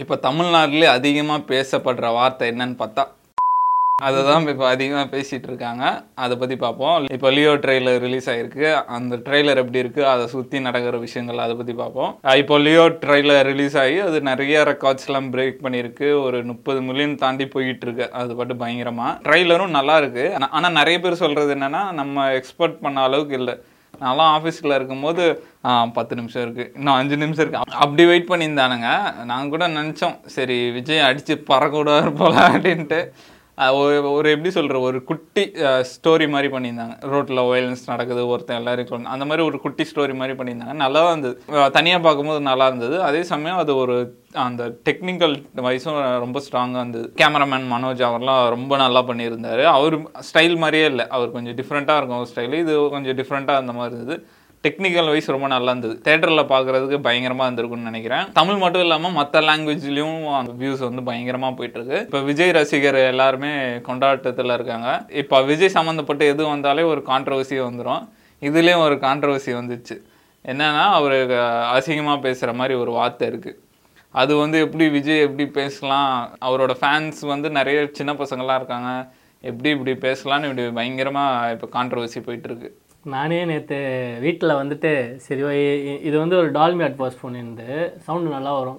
இப்போ தமிழ்நாட்டிலே அதிகமாக பேசப்படுற வார்த்தை என்னன்னு பார்த்தா அதை தான் இப்போ அதிகமாக பேசிகிட்டு இருக்காங்க. அதை பற்றி பார்ப்போம். இப்போ லியோ ட்ரெய்லர் ரிலீஸ் ஆகிருக்கு அந்த ட்ரெய்லர் எப்படி இருக்குது அதை சுற்றி நடக்கிற விஷயங்கள் அதை பற்றி பார்ப்போம். இப்போ லியோ ட்ரெய்லர் ரிலீஸ் ஆகி அது நிறைய ரெக்கார்ட்ஸ்லாம் பிரேக் பண்ணியிருக்கு. ஒரு முப்பது மில்லியன் தாண்டி போயிட்டு இருக்கு. அது பாட்டு பயங்கரமாக ட்ரெய்லரும் நல்லா இருக்குது ஆனால் நிறைய பேர் சொல்கிறது என்னன்னா நம்ம எக்ஸ்பெக்ட் பண்ண அளவுக்கு இல்லை. நான்லாம் ஆஃபீஸில் இருக்கும்போது பத்து நிமிஷம் இருக்குது இன்னும் அஞ்சு நிமிஷம் இருக்குது அப்படி வெயிட் பண்ணியிருந்தானுங்க. நாங்கள் கூட நினச்சோம் சரி விஜய் அடித்து பறக்கூடாது போல அப்படின்ட்டு. ஒரு ஒரு எப்படி சொல்கிற ஒரு குட்டி ஸ்டோரி மாதிரி பண்ணியிருந்தாங்க. ரோட்டில் வயலன்ஸ் நடக்குது ஒருத்தன் எல்லாரும் சொல்லணும் அந்த மாதிரி ஒரு குட்டி ஸ்டோரி மாதிரி பண்ணியிருந்தாங்க. நல்லா தான் இருந்தது தனியாக பார்க்கும்போது நல்லா இருந்தது. அதே சமயம் அது ஒரு அந்த டெக்னிக்கல் வைஸும் ரொம்ப ஸ்ட்ராங்காக இருந்தது. கேமராமேன் மனோஜ் அவர்லாம் ரொம்ப நல்லா பண்ணியிருந்தார். அவர் ஸ்டைல் மாதிரியே இல்லை. அவர் கொஞ்சம் டிஃப்ரெண்ட்டாக இருக்கும் அவர் ஸ்டைலு இது கொஞ்சம் டிஃப்ரெண்ட்டாக அந்த மாதிரி இருந்தது. டெக்னிக்கல் வைஸ் ரொம்ப நல்லா இருந்தது. தேட்டரில் பார்க்குறதுக்கு பயங்கரமாக இருந்திருக்குன்னு நினைக்கிறேன். தமிழ் மட்டும் இல்லாமல் மற்ற லாங்குவேஜ்லேயும் அந்த வியூஸ் வந்து பயங்கரமாக போயிட்டுருக்கு. இப்போ விஜய் ரசிகர் எல்லாருமே கொண்டாட்டத்தில் இருக்காங்க. இப்போ விஜய் சம்மந்தப்பட்ட எது வந்தாலே ஒரு கான்ட்ரவர்சி வந்துடும் இதுலேயும் ஒரு கான்ட்ரவர்சி வந்துச்சு. என்னென்னா அவர் அசிங்கமாக பேசுகிற மாதிரி ஒரு வார்த்தை இருக்குது அது வந்து எப்படி விஜய் எப்படி பேசலாம்? அவரோட ஃபேன்ஸ் வந்து நிறைய சின்ன பசங்களாம் இருக்காங்க. எப்படி இப்படி பேசலாம்னு இப்படி பயங்கரமாக இப்போ கான்ட்ரவர்சி போயிட்டுருக்கு. நானே நேற்று வீட்டில் வந்துட்டு சரி இது வந்து ஒரு டால்மி அட்வாஸ் ஃபோன் இருந்து சவுண்டு நல்லா வரும்.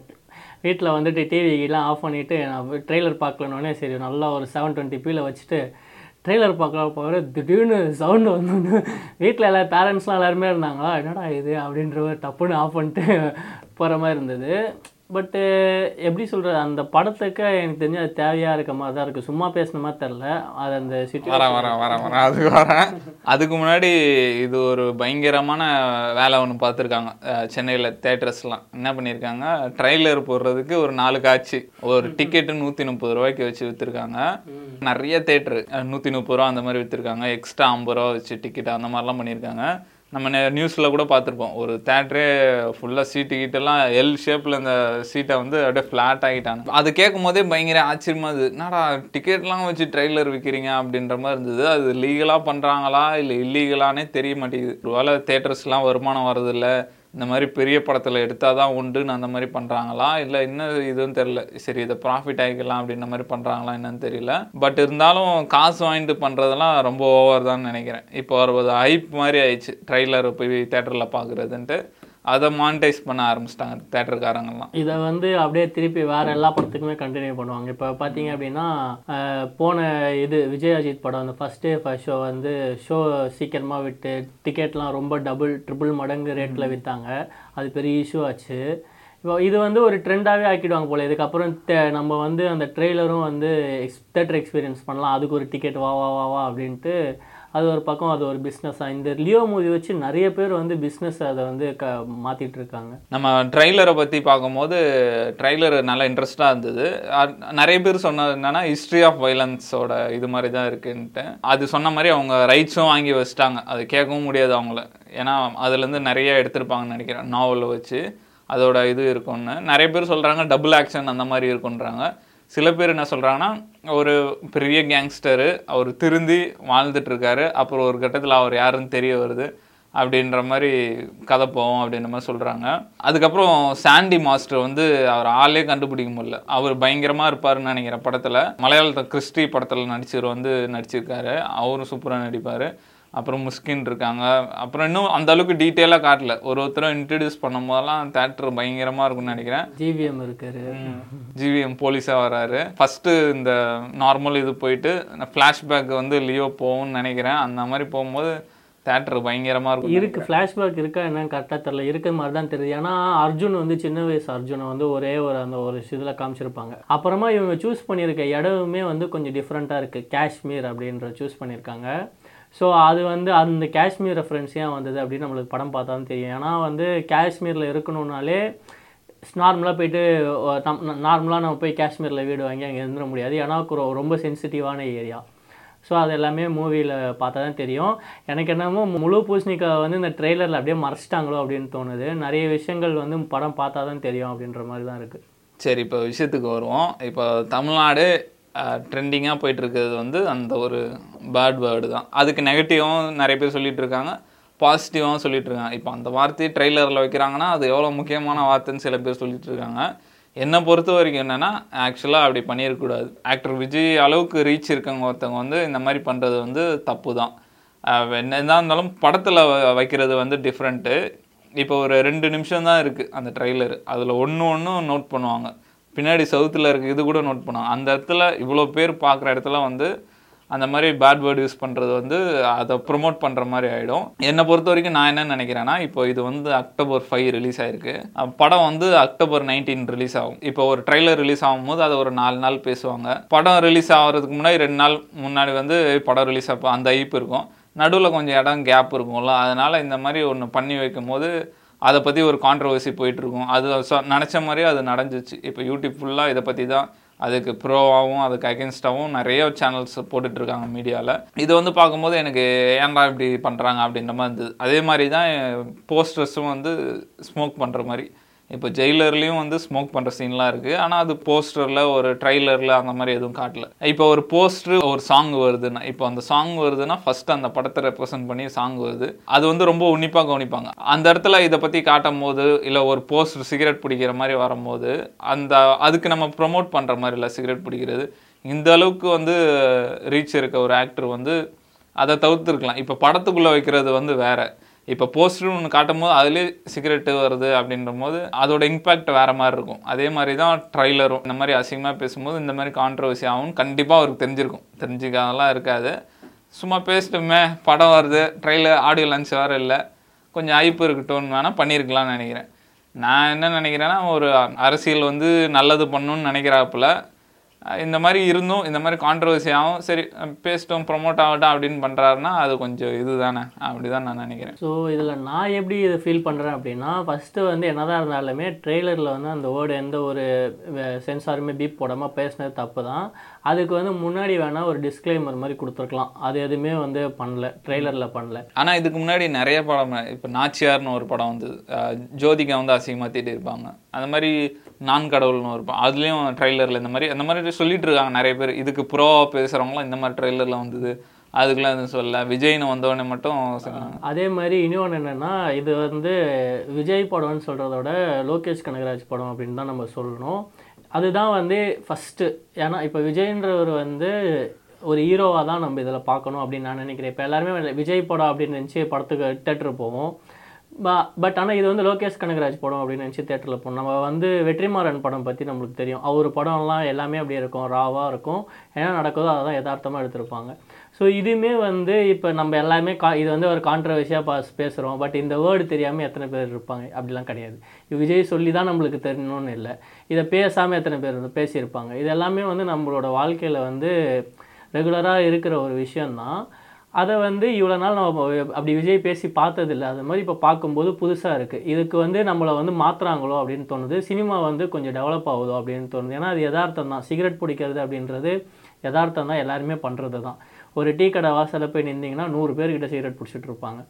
வீட்டில் வந்துட்டு டிவிலாம் ஆஃப் பண்ணிவிட்டு நான் ட்ரெய்லர் பார்க்கலனோடனே சரி நல்லா ஒரு செவன் டுவெண்ட்டி பியில் வச்சுட்டு ட்ரெய்லர் பார்க்கலாம் போகிற திடீர்னு சவுண்டு வந்து வீட்டில் எல்லா பேரண்ட்ஸ்லாம் எல்லாருமே இருந்தாங்களா என்னடா இது அப்படின்ற ஒரு டப்புன்னு ஆஃப் பண்ணிட்டு போகிற மாதிரி இருந்தது. பட்டு எப்படி சொல்கிற அந்த படத்துக்கு எனக்கு தெரிஞ்சு அது தேவையாக இருக்க மாதிரி தான் இருக்குது சும்மா பேசின மாதிரி தெரில அது அந்த சிட்டி வரேன் வரேன் வரேன் வரேன். அதுக்கு வரேன். அதுக்கு முன்னாடி இது ஒரு பயங்கரமான வேலை ஒன்று பார்த்துருக்காங்க. சென்னையில் தேட்டர்ஸ்லாம் என்ன பண்ணியிருக்காங்க ட்ரைலர் போடுறதுக்கு ஒரு நாலு காட்சி. ஒரு டிக்கெட்டு நூற்றி முப்பது ரூபாய்க்கு வச்சு விற்றுருக்காங்க நிறைய தேட்டரு நூற்றி முப்பது ரூபா அந்த மாதிரி விற்றுருக்காங்க எக்ஸ்ட்ரா ஐம்பது ரூபா வச்சு டிக்கெட் அந்த மாதிரிலாம் பண்ணியிருக்காங்க நம்ம நியூஸில் கூட பார்த்துருப்போம். ஒரு தேட்டரே ஃபுல்லாக சீட்டு கீட்டெல்லாம் எல் ஷேப்பில் இந்த சீட்டை வந்து அப்படியே ஃப்ளாட் ஆகிட்டாங்க. அது கேட்கும் போதே பயங்கர ஆச்சரியமா இது என்னடா டிக்கெட்லாம் வச்சு ட்ரெய்லர் விற்கிறீங்க அப்படின்ற மாதிரி இருந்தது. அது லீகலாக பண்ணுறாங்களா இல்லை இல்லீகலானே தெரிய மாட்டேங்குது. ஒருவேளை தேட்டர்ஸ்லாம் வருமானம் வரதில்லை இந்த மாதிரி பெரிய படத்தில் எடுத்தால் தான் உண்டுன்னு அந்த மாதிரி பண்ணுறாங்களா இல்லை என்ன இதுன்னு தெரியல. சரி இதை ப்ராஃபிட் ஆகிக்கலாம் அப்படின்ற மாதிரி பண்ணுறாங்களா என்னன்னு தெரியல. பட் இருந்தாலும் காசு வாங்கிட்டு பண்ணுறதெல்லாம் ரொம்ப ஓவர் தான் நினைக்கிறேன். இப்போ ஒரு ஹைப் மாதிரி ஆயிடுச்சு. ட்ரெய்லர் போய் தேட்டரில் பார்க்குறதுன்ட்டு அதை மானிட்டைஸ் பண்ண ஆரம்பிச்சிட்டாங்க தேட்டருக்காரங்கெல்லாம் இதை வந்து அப்படியே திருப்பி வேற எல்லா படத்துக்குமே கண்டினியூ பண்ணுவாங்க. இப்போ பார்த்தீங்க அப்படின்னா போன இது விஜய் அஜித் படம் அந்த ஃபர்ஸ்ட் டே ஃபர்ஸ்ட் ஷோ வந்து ஷோ சீக்கிரமாக விட்டு டிக்கெட்லாம் ரொம்ப டபுள் ட்ரிபிள் மடங்கு ரேட்டில் விற்றாங்க அது பெரிய இஷ்யூ ஆச்சு. இப்போ இது வந்து ஒரு ட்ரெண்டாகவே ஆக்கிடுவாங்க போல. இதுக்கப்புறம் நம்ம வந்து அந்த ட்ரெய்லரும் வந்து எக்ஸ் தேட்டர் எக்ஸ்பீரியன்ஸ் பண்ணலாம். அதுக்கு ஒரு டிக்கெட் வா வா வா வா அப்படின்ட்டு அது ஒரு பக்கம் அது ஒரு பிஸ்னஸாக இந்த லியோ மூவி வச்சு நிறைய பேர் வந்து பிஸ்னஸ் அதை வந்து க மாற்றிட்டு இருக்காங்க. நம்ம ட்ரைலரை பற்றி பார்க்கும்போது ட்ரைலர் நல்லா இன்ட்ரெஸ்டாக இருந்தது. நிறைய பேர் சொன்னது என்னன்னா ஹிஸ்ட்ரி ஆஃப் வைலன்ஸோட இது மாதிரி தான் இருக்குன்ட்டு. அது சொன்ன மாதிரி அவங்க ரைட்ஸும் வாங்கி வச்சிட்டாங்க. அது கேட்கவும் முடியாது அவங்கள. ஏன்னா அதுலேருந்து நிறைய எடுத்திருப்பாங்கன்னு நினைக்கிறேன் நாவலை வச்சு. அதோட இது இருக்கும்னு. நிறைய பேர் சொல்கிறாங்க டபுள் ஆக்ஷன் அந்த மாதிரி இருக்குன்றாங்க. சில பேர் என்ன சொல்கிறாங்கன்னா ஒரு பெரிய கேங்ஸ்டரு அவர் திருந்தி வாழ்ந்துட்டுருக்காரு. அப்புறம் ஒரு கட்டத்தில் அவர் யாருன்னு தெரிய வருது. அப்படின்ற மாதிரி கதை போவோம் அப்படின்ற மாதிரி சொல்கிறாங்க அதுக்கப்புறம் சாண்டி மாஸ்டர் வந்து அவர் ஆளே கண்டுபிடிக்க முடியல. அவர் பயங்கரமாக இருப்பாருன்னு நினைக்கிற படத்தில். மலையாளத்தில் கிறிஸ்டி படத்தில் நடிச்சவர் வந்து நடிச்சிருக்காரு. அவரும் சூப்பராக நடிப்பார். அப்புறம் முஸ்கின் இருக்காங்க. அப்புறம் இன்னும் அந்த அளவுக்கு டீட்டெயிலாக காட்டல. ஒரு ஒருத்தரும் இன்ட்ரடியூஸ் பண்ணும் போதெல்லாம் தேட்டர் பயங்கரமாக இருக்கும்னு நினைக்கிறேன். ஜிவிஎம் இருக்காரு. ஜிவிஎம் போலீஸாக வராரு. ஃபஸ்ட்டு இந்த நார்மல் இது போயிட்டு ஃப்ளாஷ்பேக் வந்து லியோ போகும்னு நினைக்கிறேன். அந்த மாதிரி போகும்போது தேட்டர் பயங்கரமாக இருக்கும் இருக்கு. ஃப்ளாஷ்பேக் இருக்கா என்னன்னு கரெக்டாக தெரில இருக்க மாதிரி தான் தெரியுது. ஏன்னா அர்ஜுன் வந்து சின்ன வயசு அர்ஜுனை வந்து ஒரே ஒரு அந்த ஒரு இதில் காமிச்சிருப்பாங்க. அப்புறமா இவங்க சூஸ் பண்ணியிருக்க இடமுமே வந்து கொஞ்சம் டிஃப்ரெண்ட்டாக இருக்குது காஷ்மீர் அப்படின்ற சூஸ் பண்ணியிருக்காங்க. ஸோ அது வந்து அந்த காஷ்மீர் ரெஃபரன்ஸ் ஏன் வந்தது அப்படின்னு நம்மளுக்கு படம் பார்த்தா தான் தெரியும். ஏன்னா வந்து காஷ்மீரில் இருக்கணும்னாலே நார்மலாக போயிட்டு நார்மலாக நம்ம போய் காஷ்மீரில் வீடு வாங்கி அங்கே இருந்துட முடியாது. ஏன்னா ரொம்ப சென்சிட்டிவான ஏரியா ஸோ அது எல்லாமே மூவியில் பார்த்தா தான் தெரியும். எனக்கு என்னமோ முழு பூசணிக்காய் வந்து இந்த ட்ரெய்லரில் அப்படியே மறைச்சிட்டாங்களோ அப்படின்னு தோணுது. நிறைய விஷயங்கள் வந்து படம் பார்த்தா தான் தெரியும் அப்படின்ற மாதிரி தான் இருக்குது சரி இப்போ விஷயத்துக்கு வருவோம். இப்போ தமிழ்நாடு ட்ரெண்டிங்காக போயிட்டுருக்கிறது வந்து அந்த ஒரு பேட் வேர்டு தான். அதுக்கு நெகட்டிவாகவும் நிறைய பேர் சொல்லிகிட்டு இருக்காங்க பாசிட்டிவாகவும் சொல்லிகிட்டு இருக்காங்க இப்போ அந்த வார்த்தையை ட்ரெய்லரில் வைக்கிறாங்கன்னா அது எவ்வளோ முக்கியமான வார்த்தைன்னு சில பேர் சொல்லிகிட்ருக்காங்க என்னை பொறுத்த வரைக்கும் என்னென்னா ஆக்சுவலாக அப்படி பண்ணியிருக்கக்கூடாது. ஆக்டர் விஜய் அளவுக்கு ரீச் இருக்கவங்க ஒருத்தவங்க வந்து இந்த மாதிரி பண்ணுறது வந்து தப்பு தான் என்னதான் இருந்தாலும் படத்தில் வைக்கிறது வந்து டிஃப்ரெண்ட்டு இப்போ ஒரு ரெண்டு நிமிஷம் தான் இருக்குது அந்த ட்ரெய்லர் அதில் ஒன்று ஒன்றும் நோட் பண்ணுவாங்க. பின்னாடி சவுத்தில் இருக்க இது கூட நோட் பண்ணோம். அந்த இடத்துல இவ்வளோ பேர் பார்க்குற இடத்துல வந்து அந்த மாதிரி பேட் வேர்டு யூஸ் பண்ணுறது வந்து அதை ப்ரொமோட் பண்ணுற மாதிரி ஆகிடும் என்னை பொறுத்த வரைக்கும் நான் என்ன நினைக்கிறேன்னா இப்போ இது வந்து அக்டோபர் ஃபைவ் ரிலீஸ் ஆயிருக்கு. படம் வந்து அக்டோபர் நைன்டீன் ரிலீஸ் ஆகும். இப்போ ஒரு ட்ரைலர் ரிலீஸ் ஆகும்போது அதை ஒரு நாலு நாள் பேசுவாங்க. படம் ரிலீஸ் ஆகிறதுக்கு முன்னாடி ரெண்டு நாள் முன்னாடி வந்து படம் ரிலீஸ் ஆப்போ அந்த ஐப்பு இருக்கும். நடுவில் கொஞ்சம் இடம் கேப் இருக்கும்ல. அதனால் இந்த மாதிரி ஒன்று பண்ணி வைக்கும் போது அதை பற்றி ஒரு கான்ட்ரவர்சி போயிட்டுருக்கும். அது நினச்ச மாதிரியே அது நடந்துச்சு. இப்போ யூடியூப் ஃபுல்லாக இதை பற்றி தான் அதுக்கு ப்ரோவாகவும் அதுக்கு அகேன்ஸ்டாகவும் நிறைய சேனல்ஸ் போட்டுட்ருக்காங்க மீடியாவில் இதை வந்து பார்க்கும்போது எனக்கு ஏன்டா இப்படி பண்ணுறாங்க அப்படின்ற மாதிரி இருந்தது. அதே மாதிரி தான் eh, போஸ்டர்ஸும் வந்து ஸ்மோக் பண்ணுற மாதிரி. இப்போ ஜெயிலர்லேயும் வந்து ஸ்மோக் பண்ணுற சீன்லாம் இருக்குது ஆனால் அது போஸ்டரில் ஒரு ட்ரைலரில் அந்த மாதிரி எதுவும் காட்டல. இப்போ ஒரு போஸ்டர் ஒரு சாங் வருதுன்னா இப்போ அந்த சாங் வருதுன்னா ஃபஸ்ட்டு அந்த படத்தை ரெப்ரசென்ட் பண்ணி சாங் வருது. அது வந்து ரொம்ப உன்னிப்பாக கவனிப்பாங்க. அந்த இடத்துல இதை பற்றி காட்டும் போது இல்லை ஒரு போஸ்டர் சிகரெட் பிடிக்கிற மாதிரி வரும்போது அந்த அதுக்கு நம்ம ப்ரொமோட் பண்ணுற மாதிரி இல்லை சிகரெட் பிடிக்கிறது. இந்த அளவுக்கு வந்து ரீச் இருக்க ஒரு ஆக்டர் வந்து அதை தவிர்த்துருக்கலாம். இப்போ படத்துக்குள்ளே வைக்கிறது வந்து வேறு. இப்போ போஸ்டர் ஒன்று காட்டும் போது அதுலேயே சிகரெட்டு வருது அப்படின்ற போது அதோட இம்பேக்ட் வேறு மாதிரி இருக்கும். அதே மாதிரி தான் ட்ரைலரும் இந்த மாதிரி அசிங்கமாக பேசும்போது இந்த மாதிரி கான்ட்ரவர்சி ஆகும். கண்டிப்பாக அவருக்கு தெரிஞ்சிருக்கும். தெரிஞ்சுக்காதெல்லாம் இருக்காது. சும்மா பேசிட்டுமே படம் வருது ட்ரைலர் ஆடியோ லன்ச் வேறு இல்லை. கொஞ்சம் ஐப்பு இருக்கட்டும்னு வேணால் பண்ணியிருக்கலாம்னு நினைக்கிறேன். நான் என்ன நினைக்கிறேன்னா ஒரு அரசியல் வந்து நல்லது பண்ணணும்னு நினைக்கிறாப்புல இந்த மாதிரி இருந்தும் இந்த மாதிரி கான்ட்ரவர்சி ஆகும் சரி பேசிட்டோம் ப்ரொமோட் ஆகட்டும் அப்படின்னு பண்ணுறாருன்னா அது கொஞ்சம் இதுதானே. அப்படி தான் நான் நினைக்கிறேன். ஸோ இதில் நான் எப்படி இதை ஃபீல் பண்ணுறேன் அப்படின்னா ஃபஸ்ட்டு வந்து என்னதான் இருந்தாலுமே ட்ரெய்லரில் வந்து அந்த வேர்டு எந்த ஒரு சென்சாருமே பீப் போடாமல் பேசினது தப்பு தான் அதுக்கு வந்து முன்னாடி வேணால் ஒரு டிஸ்க்ளைமர் மாதிரி கொடுத்துருக்கலாம். அது எதுவுமே வந்து பண்ணல ட்ரெய்லரில் பண்ணல. ஆனால் இதுக்கு முன்னாடி நிறைய படம் இப்போ நாச்சியார்னு ஒரு படம் வந்தது அஹ் ஜோதிகா வந்து அசிங்கமாக திட்டி இருப்பாங்க. அந்த மாதிரி நான் கடவுள்னு ஒரு அதுலேயும் ட்ரைலரில் இந்த மாதிரி அந்த மாதிரி சொல்லிட்டு இருக்காங்க நிறைய பேர். இதுக்கு ப்ரோவாக பேசுகிறவங்களாம் இந்த மாதிரி ட்ரைலரில் வந்தது. அதுக்கெலாம் எதுவும் சொல்லல. விஜய்னு வந்தவொடனே மட்டும் சொன்னாங்க. அதே மாதிரி இன்னொன்று என்னென்னா இது வந்து விஜய் படம்னு சொல்கிறத விட லோகேஷ் கனகராஜ் படம் அப்படின்னு தான் நம்ம சொல்லணும். அதுதான் வந்து ஃபஸ்ட்டு ஏன்னா இப்போ விஜய்ன்றவர் வந்து ஒரு ஹீரோவாக தான் நம்ம இதில் பார்க்கணும் அப்படின்னு நான் நினைக்கிறேன். இப்போ எல்லாருமே விஜய் படம் அப்படின்னு நினச்சி படத்துக்கு தேட்டர் போவோம் பட் ஆனால் இது வந்து லோகேஷ் கனகராஜ் படம் அப்படின்னு நினச்சி தேட்டரில் போனோம் நம்ம வந்து வெற்றிமாறன் படம் பற்றி நம்மளுக்கு தெரியும். அவர் படம்லாம் எல்லாமே அப்படியே இருக்கும் ராவாக இருக்கும். என்ன நடக்குதோ அதை தான் யதார்த்தமாக எடுத்திருப்பாங்க. ஸோ இதுவுமே வந்து இப்போ நம்ம எல்லாமே கா இது வந்து ஒரு கான்ட்ரவர்ஷியாக பாஸ் பேசுகிறோம் பட் இந்த வேர்டு தெரியாமல் எத்தனை பேர் இருப்பாங்க? அப்படிலாம் கிடையாது. விஜய் சொல்லி தான் நம்மளுக்கு தெரியணும்னு இல்லை. இதை பேசாமல் எத்தனை பேர் வந்து பேசியிருப்பாங்க? இது எல்லாமே வந்து நம்மளோட வாழ்க்கையில் வந்து ரெகுலராக இருக்கிற ஒரு விஷயந்தான் அதை வந்து இவ்வளோ நாள் நம்ம அப்படி விஜய் பேசி பார்த்ததில்ல. அது மாதிரி இப்போ பார்க்கும்போது புதுசாக இருக்குது இதுக்கு வந்து நம்மளை வந்து மாற்றுறாங்களோ அப்படின்னு தோணுது. சினிமா வந்து கொஞ்சம் டெவலப் ஆகுதோ அப்படின்னு தோணுது. ஏன்னா அது யதார்த்தம் தான். சிகரெட் பிடிக்கிறது அப்படின்றது யதார்த்தம் தான் எல்லாருமே பண்ணுறது தான் ஒரு டீ கடை வாசலில் போய் நின்றீங்கன்னா நூறு பேர்கிட்ட சிகரெட் பிடிச்சிட்டு இருப்பாங்க.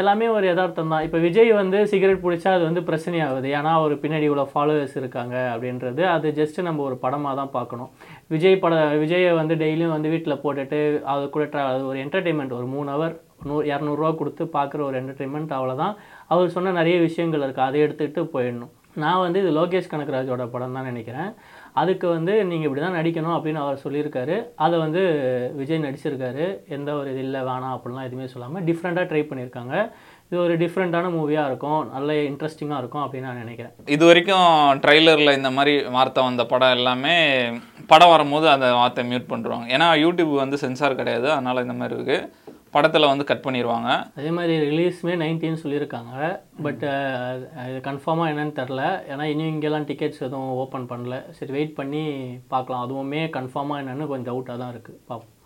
எல்லாமே ஒரு யதார்த்தம் தான். இப்போ விஜய் வந்து சிகரெட் பிடிச்சா அது வந்து பிரச்சனையாகுது. ஏன்னா அவர் பின்னாடி இவ்வளோ ஃபாலோவர்ஸ் இருக்காங்க அப்படின்றது அது ஜஸ்ட்டு நம்ம ஒரு படமாக தான் பார்க்கணும். விஜய் பட விஜயை வந்து டெய்லியும் வந்து வீட்டில் போட்டுட்டு அது கூட ட்ரா அது ஒரு என்டர்டெயின்மெண்ட் ஒரு மூணு ஹவர் நூ இரநூறுவா கொடுத்து பார்க்குற ஒரு என்டர்டெயின்மெண்ட் அவ்வளோதான் அவர் சொன்ன நிறைய விஷயங்கள் இருக்குது அதை எடுத்துக்கிட்டு போயிடணும். நான் வந்து இது லோகேஷ் கனகராஜோட படம் தான் நினைக்கிறேன். அதுக்கு வந்து நீங்கள் இப்படி தான் நடிக்கணும் அப்படின்னு அவர் சொல்லியிருக்காரு. அதை வந்து விஜய் நடிச்சிருக்காரு. எந்த ஒரு இது இல்லை வேணாம் அப்படிலாம் எதுவுமே சொல்லாமல் டிஃப்ரெண்ட்டாக ட்ரை பண்ணியிருக்காங்க. இது ஒரு டிஃப்ரெண்ட்டான மூவியாக இருக்கும். நல்ல இன்ட்ரெஸ்டிங்காக இருக்கும் அப்படின்னு நான் நினைக்கிறேன். இது வரைக்கும் ட்ரைலரில் இந்த மாதிரி வார்த்தை வந்த படம் எல்லாமே படம் வரும்போது அந்த வார்த்தை மியூட் பண்ணுறோம் ஏன்னா யூடியூப் வந்து சென்சார் கிடையாது. அதனால் இந்த மாதிரி இருக்குது படத்தில் வந்து கட் பண்ணிடுவாங்க அதே மாதிரி ரிலீஸுமே நைன்டீன் சொல்லியிருக்காங்க. பட் இது கன்ஃபார்மாக என்னன்னு தெரில ஏன்னா இன்னும் இங்கெல்லாம் டிக்கெட்ஸ் எதுவும் ஓப்பன் பண்ணல. சரி வெயிட் பண்ணி பார்க்கலாம். அதுவுமே கன்ஃபார்மாக என்னன்னு கொஞ்சம் டவுட்டாக தான் இருக்குது பார்ப்போம்